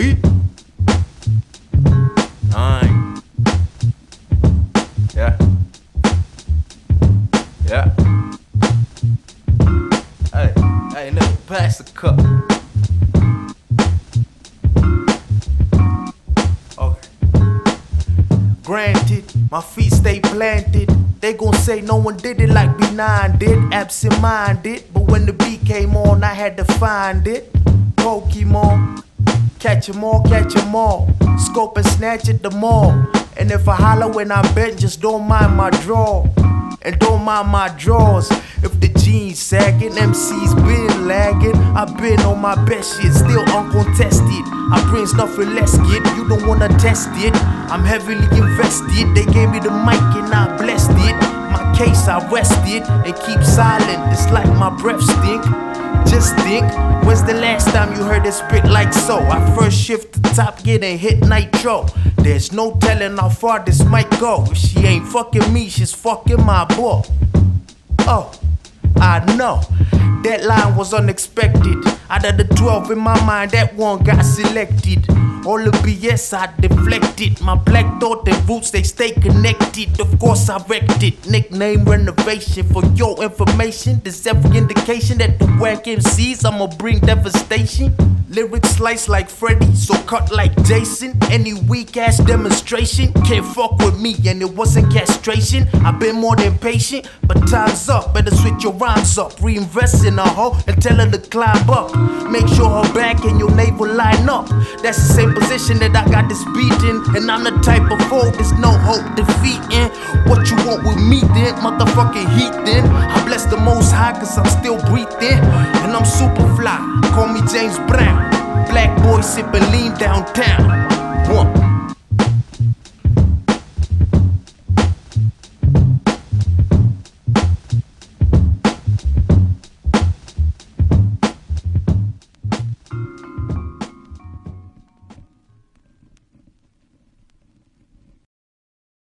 beat. Nine. Yeah. Yeah. Hey, hey, nigga, pass the cup. Okay. Granted, my feet stay planted. They gon' say no one did it like B9 did, absent minded. But when the beat came on, I had to find it. Pokemon, catch 'em all, catch 'em all. Scope and snatch at the mall. And if I holler when I bend, just don't mind my draw. And don't mind my draws. If the jeans sagging, MC's been lagging. I've been on my best shit, still uncontested. I bring stuff nothing less, kid. You don't wanna test it. I'm heavily invested. They gave me the mic and I blessed case, I rested and keep silent. It's like my breath stink. Just think, when's the last time you heard it spit like so? I first shift the top, getting hit nitro. There's no telling how far this might go. If she ain't fucking me, she's fucking my boy. Oh, I know. That line was unexpected. Out of the 12 in my mind, that one got selected. All the BS I deflected. My black thought and roots, they stay connected. Of course, I wrecked it. Nickname renovation for your information. There's every indication that the whack MCs, I'ma bring devastation. Lyrics slice like Freddy, so cut like Jason. Any weak ass demonstration can't fuck with me, and it wasn't castration. I've been more than patient, but time's up. Better switch your rhymes up. Reinvest in a hoe and tell her to climb up. Make sure her back and your navel line up. That's the same position that I got this beat in. And I'm the type of foe there's no hope defeating. What you want with me then? Motherfucking heat then. I bless the most high cause I'm still breathing. And I'm super fly. Call me James Brown. Black boy sipping lean downtown.